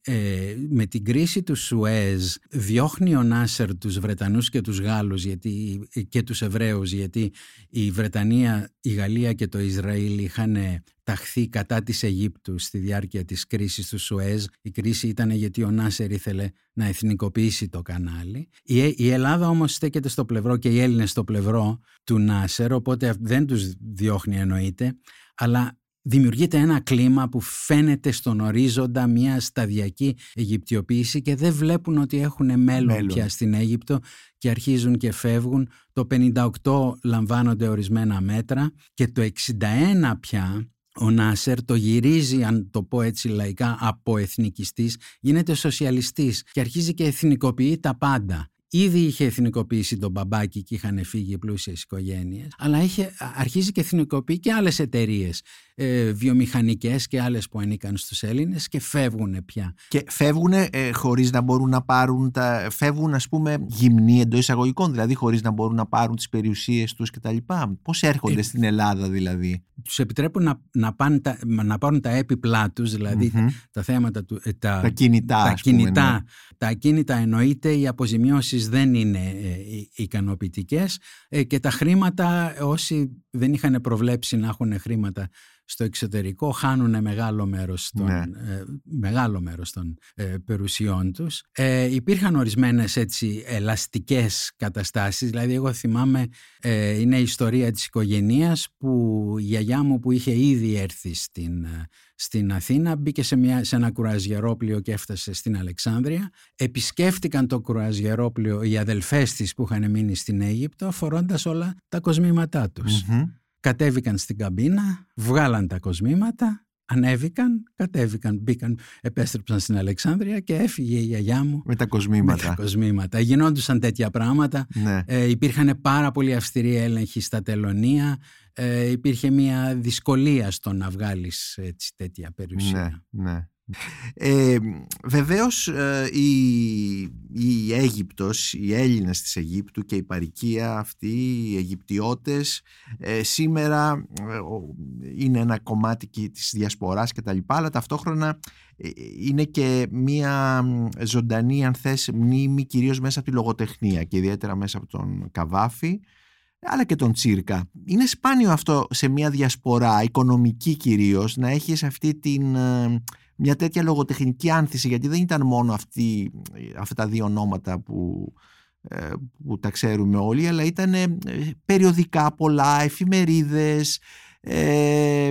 S3: ε, με την κρίση του Σουέζ διώχνει ο Νάσερ τους Βρετανούς και τους Γάλλους γιατί, και τους Εβραίους γιατί η Βρετανία, η Γαλλία και το Ισραήλ είχαν ταχθεί κατά της Αιγύπτου στη διάρκεια της κρίσης του Σουέζ. Η κρίση ήταν γιατί ο Νάσερ ήθελε να εθνικοποιήσει το κανάλι. Η, η Ελλάδα όμως στέκεται στο πλευρό και οι Έλληνες στο πλευρό του Νάσερ οπότε δεν τους διώχνει εννοείται αλλά δημιουργείται ένα κλίμα που φαίνεται στον ορίζοντα μια σταδιακή Αιγυπτιοποίηση και δεν βλέπουν ότι έχουν μέλλον,
S1: Μέλλον.
S3: πια στην Αίγυπτο και αρχίζουν και φεύγουν. Το 58 λαμβάνονται ορισμένα μέτρα και το 61 πια ο Νάσερ το γυρίζει, αν το πω έτσι λαϊκά, από εθνικιστής, γίνεται σοσιαλιστής και αρχίζει και εθνικοποιεί τα πάντα. Ήδη είχε εθνικοποιήσει τον μπαμπάκι και είχαν φύγει πλούσιες οικογένειες, αλλά είχε, αρχίζει και εθνικοποιεί και άλλες εταιρείες, ε, βιομηχανικές και άλλες που ανήκαν στους Έλληνες και φεύγουν πια.
S1: Και φεύγουν ε, χωρίς να μπορούν να πάρουν τα... Φεύγουν ας πούμε γυμνοί εντός εισαγωγικών, δηλαδή χωρίς να μπορούν να πάρουν τις περιουσίες τους κτλ. Πώς έρχονται
S3: Ε,
S1: στην Ελλάδα δηλαδή;
S3: Τους επιτρέπουν να, να, πάνε τα, να πάρουν τα έπιπλά τους, δηλαδή
S1: Μμμ.
S3: τα θέματα του... ε, τα,
S1: Τα κινητά,
S3: τα
S1: ας πούμε,
S3: κινητά,
S1: ναι.
S3: τα ακίνητα εννοείται οι αποζημιώσεις δεν είναι ε, ικανοποιητικές ε, και τα χρήματα όσοι δεν είχαν προβλέψει να έχουν χρήματα στο εξωτερικό χάνουν μεγάλο μέρος των,
S1: Ναι.
S3: ε, μεγάλο μέρος των ε, περιουσιών τους. Ε, υπήρχαν ορισμένες έτσι ελαστικές καταστάσεις, δηλαδή εγώ θυμάμαι ε, είναι η ιστορία της οικογένειας που η γιαγιά μου που είχε ήδη έρθει στην, ε, στην Αθήνα μπήκε σε, μια, σε ένα κουραζιερόπλιο και έφτασε στην Αλεξάνδρεια. Επισκέφτηκαν το κουραζιερόπλιο οι αδελφές της που είχαν μείνει στην Αίγυπτο φορώντας όλα τα κοσμήματά τους.
S1: Μμμ.
S3: Κατέβηκαν στην καμπίνα, βγάλαν τα κοσμήματα ανέβηκαν, κατέβηκαν, μπήκαν, επέστρεψαν στην Αλεξάνδρεια και έφυγε η γιαγιά μου
S1: με τα κοσμήματα.
S3: Με τα κοσμήματα. Γινόντουσαν τέτοια πράγματα.
S1: Ναι.
S3: Ε, υπήρχαν πάρα πολύ αυστηροί έλεγχοι στα τελωνία. Ε, υπήρχε μια δυσκολία στο να βγάλεις έτσι, τέτοια περιουσία.
S1: Ναι, ναι. Ε, βεβαίως ε, η, η Αίγυπτος, οι Έλληνες της Αιγύπτου και η παρικία αυτή, οι Αιγυπτιώτες ε, σήμερα ε, είναι ένα κομμάτι της διασποράς και τα λοιπά αλλά ταυτόχρονα είναι και μια ζωντανή αν θες μνήμη κυρίως μέσα από τη λογοτεχνία και ιδιαίτερα μέσα από τον Καβάφη αλλά και τον Τσίρκα. Είναι σπάνιο αυτό σε μια διασπορά, οικονομική κυρίως, να έχεις αυτή την μια τέτοια λογοτεχνική άνθηση γιατί δεν ήταν μόνο αυτή, αυτά τα δύο ονόματα που, ε, που τα ξέρουμε όλοι αλλά ήταν ε, περιοδικά πολλά, εφημερίδες ε,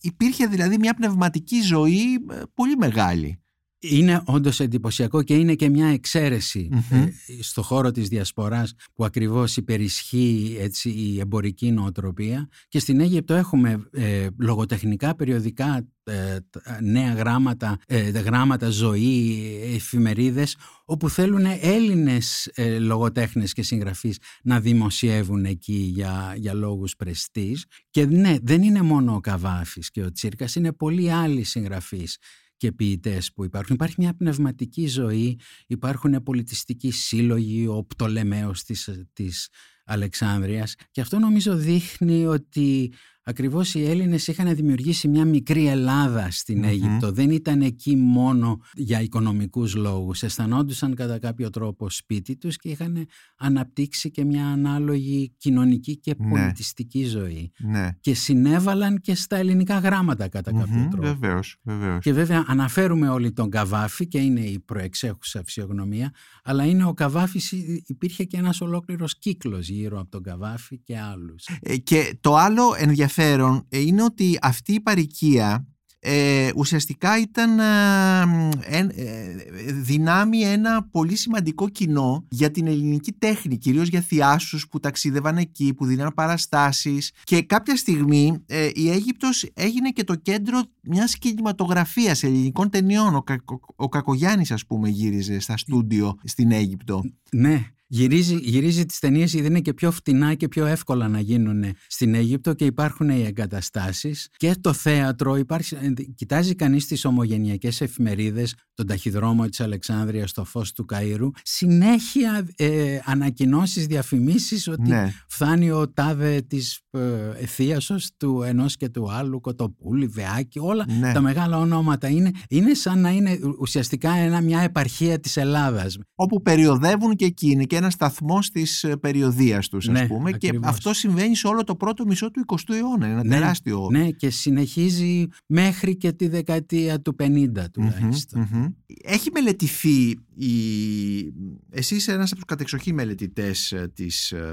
S1: υπήρχε δηλαδή μια πνευματική ζωή πολύ μεγάλη
S3: είναι όντως εντυπωσιακό και είναι και μια εξαίρεση mm στο χώρο της διασποράς που ακριβώς υπερισχύει έτσι, η εμπορική νοοτροπία. Και στην Αίγυπτο έχουμε ε, λογοτεχνικά περιοδικά ε, νέα γράμματα, γράμματα ζωή, εφημερίδες όπου θέλουν Έλληνες λογοτέχνες και συγγραφείς να δημοσιεύουν εκεί για, για λόγους πρεστής. Και ναι δεν είναι μόνο ο Καβάφης και ο Τσίρκας είναι πολλοί άλλοι συγγραφείς και ποιητές που υπάρχουν. Υπάρχει μια πνευματική ζωή, υπάρχουν πολιτιστικοί σύλλογοι, ο Πτολεμαίος της, της Αλεξάνδρειας και αυτό νομίζω δείχνει ότι ακριβώς οι Έλληνες είχαν δημιουργήσει μια μικρή Ελλάδα στην Αίγυπτο. Δεν ήταν εκεί μόνο για οικονομικούς λόγους. Αισθανόντουσαν κατά κάποιο τρόπο σπίτι τους και είχαν αναπτύξει και μια ανάλογη κοινωνική και ναι. πολιτιστική ζωή.
S1: Ναι.
S3: Και συνέβαλαν και στα ελληνικά γράμματα κατά κάποιο τρόπο.
S1: Βεβαίως, βεβαίως.
S3: Και βέβαια αναφέρουμε όλοι τον Καβάφη και είναι η προεξέχουσα φυσιογνωμία, αλλά είναι ο Καβάφης, υπήρχε και ένας ολόκληρος κύκλος γύρω από τον Καβάφη και άλλους.
S1: Ε, και το άλλο ενδιαφέρον ενδιαφέρον ε, είναι ότι αυτή η παροικία ε, ουσιαστικά ήταν ε, ε, δυνάμει ένα πολύ σημαντικό κοινό για την ελληνική τέχνη, κυρίως για θειάσους που ταξίδευαν εκεί, που δίναν παραστάσεις και κάποια στιγμή ε, η Αίγυπτος έγινε και το κέντρο μιας κινηματογραφίας ελληνικών ταινιών. Ο, Κακο, ο Κακογιάννης ας πούμε γύριζε στα στούντιο στην Αίγυπτο.
S3: Ναι, Γυρίζει, γυρίζει τις ταινίες γιατί είναι και πιο φτηνά και πιο εύκολα να γίνουν στην Αίγυπτο και υπάρχουν οι εγκαταστάσεις και το θέατρο. Υπάρχει, κοιτάζει κανείς τις ομογενειακές εφημερίδες, τον ταχυδρόμο της Αλεξάνδρειας, το φως του Καΐρου, συνέχεια ε, ανακοινώσεις, διαφημίσεις ότι ναι. φτάνει ο τάδε της ε, του ενός και του άλλου, Κοτοπούλη, Βεάκη, όλα ναι. τα μεγάλα ονόματα. Είναι, είναι σαν να είναι ουσιαστικά ένα, μια επαρχία της Ελλάδας.
S1: Όπου περιοδεύουν και εκείνοι και ένας σταθμός της ε, περιοδίας τους, ας
S3: ναι,
S1: πούμε. Και αυτό συμβαίνει σε όλο το πρώτο μισό του 20ου αιώνα. Είναι ένα
S3: ναι,
S1: τεράστιο.
S3: Ναι, και συνεχίζει μέχρι και τη δεκαετία του 50 τουλάχιστον.
S1: Έχει μελετηθεί η... Εσύ είσαι ένας από τους κατεξοχή μελετητές ε, της... Ε,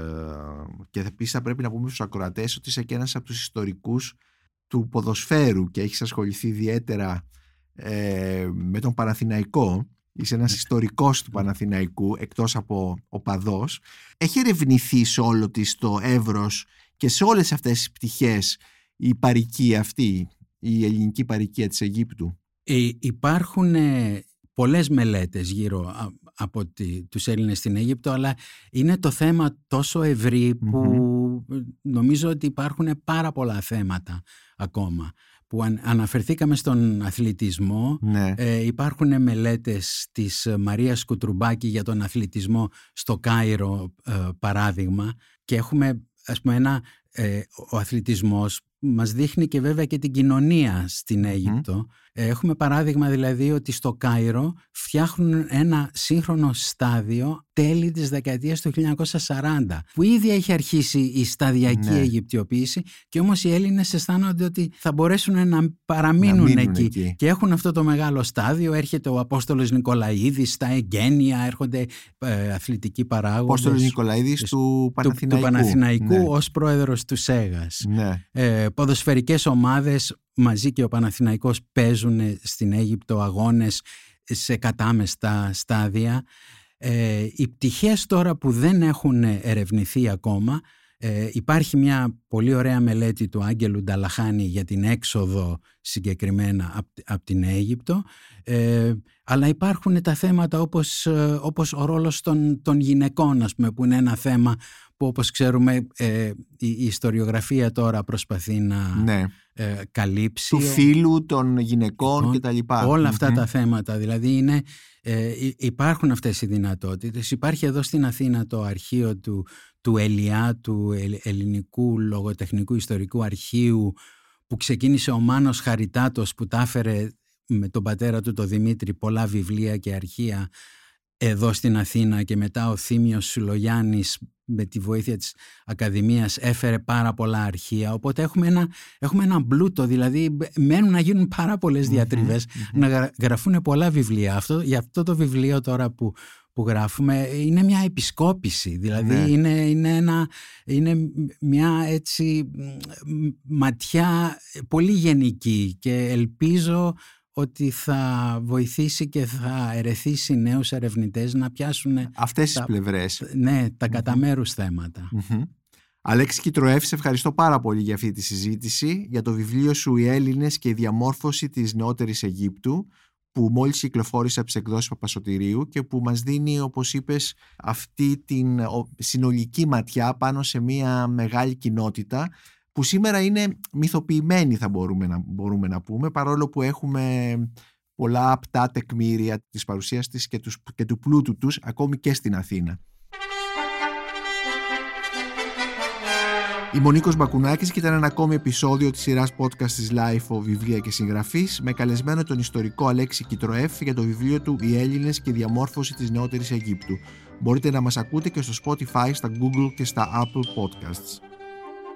S1: και επίση θα πρέπει να πούμε στους ακροατές ότι είσαι και ένας από τους ιστορικούς του ποδοσφαίρου και έχεις ασχοληθεί ιδιαίτερα ε, με τον Παναθηναϊκό είσαι ένας ιστορικός του Παναθηναϊκού εκτός από ο παδός έχει ερευνηθεί σε όλο της το εύρος και σε όλες αυτές τις πτυχές η παροικία αυτή η ελληνική παροικία της Αιγύπτου;
S3: Ε, υπάρχουν ε, πολλές μελέτες γύρω από τη, τους Έλληνες στην Αίγυπτο αλλά είναι το θέμα τόσο ευρύ που νομίζω ότι υπάρχουν πάρα πολλά θέματα ακόμα που αναφερθήκαμε στον αθλητισμό.
S1: Ναι.
S3: Ε, υπάρχουν μελέτες της Μαρίας Κουτρουμπάκη για τον αθλητισμό στο Κάιρο ε, παράδειγμα και έχουμε ας πούμε ένα, ε, ο αθλητισμός μας δείχνει και βέβαια και την κοινωνία στην Αίγυπτο. Έχουμε παράδειγμα δηλαδή ότι στο Κάιρο φτιάχνουν ένα σύγχρονο στάδιο τέλη της δεκαετίας του 1940 που ήδη έχει αρχίσει η σταδιακή ναι. Αιγυπτιοποίηση και όμως οι Έλληνες αισθάνονται ότι θα μπορέσουν να παραμείνουν εκεί. και έχουν αυτό το μεγάλο στάδιο έρχεται ο Απόστολος Νικολαίδης στα εγγένεια έρχονται ε, αθλητικοί παράγοντες
S1: Απόστολος Νικολαίδης του Παναθηναϊκού,
S3: του, Παναθηναϊκού ναι. ως πρόεδρος του ΣΕΓΑΣ
S1: ναι.
S3: ε, ποδοσφαιρικές ομάδες μαζί και ο Παναθηναϊκός παίζουν στην Αίγυπτο αγώνες σε κατάμεστα στάδια. Ε, οι πτυχές τώρα που δεν έχουν ερευνηθεί ακόμα Ε, υπάρχει μια πολύ ωραία μελέτη του Άγγελου Νταλαχάνη για την έξοδο συγκεκριμένα από την Αίγυπτο ε, αλλά υπάρχουν τα θέματα όπως, ε, όπως ο ρόλος των, των γυναικών ας πούμε, που είναι ένα θέμα που όπως ξέρουμε ε, η, ιστοριογραφία τώρα προσπαθεί να ναι. ε, καλύψει.
S1: Του φίλου των γυναικών και τα λοιπά.
S3: Όλα τα θέματα δηλαδή είναι, ε, υπάρχουν αυτές οι δυνατότητες. Υπάρχει εδώ στην Αθήνα το αρχείο του, του ΕΛΙΑ, του Ελληνικού Λογοτεχνικού Ιστορικού Αρχείου που ξεκίνησε ο Μάνος Χαριτάτος που τα έφερε με τον πατέρα του τον Δημήτρη πολλά βιβλία και αρχεία εδώ στην Αθήνα και μετά ο Θήμιος Σουλογιάννης με τη βοήθεια της Ακαδημίας έφερε πάρα πολλά αρχεία. Οπότε έχουμε ένα, έχουμε ένα μπλούτο δηλαδή μένουν να γίνουν πάρα πολλές να γραφούν πολλά βιβλία. Αυτό, για αυτό το βιβλίο τώρα που, που γράφουμε είναι μια επισκόπηση. Δηλαδή ναι. είναι, είναι, ένα, είναι μια έτσι ματιά πολύ γενική και ελπίζω ότι θα βοηθήσει και θα ερεθίσει νέους ερευνητές να πιάσουν
S1: αυτές τις πλευρές.
S3: Ναι, τα κατά μέρου θέματα.
S1: Αλέξη Κιτροέφ, σε ευχαριστώ πάρα πολύ για αυτή τη συζήτηση, για το βιβλίο σου «Οι Έλληνες και η διαμόρφωση της νεότερης Αιγύπτου», που μόλις κυκλοφόρησε από τις εκδόσεις Παπασωτηρίου και που μας δίνει, όπως είπες, αυτή την συνολική ματιά πάνω σε μια μεγάλη κοινότητα που σήμερα είναι μυθοποιημένοι θα μπορούμε να, μπορούμε να πούμε παρόλο που έχουμε πολλά απτά τεκμήρια της παρουσίας της και, τους, και του πλούτου τους ακόμη και στην Αθήνα. Η Μονίκος Μπακουνάκης και ήταν ένα ακόμη επεισόδιο της σειράς podcast της Life Βιβλία και Συγγραφής με καλεσμένο τον ιστορικό Αλέξη Κιτροέφ για το βιβλίο του «Οι Έλληνες και η διαμόρφωση της νεότερης Αιγύπτου». Μπορείτε να μας ακούτε και στο Spotify, στα Google και στα Apple Podcasts.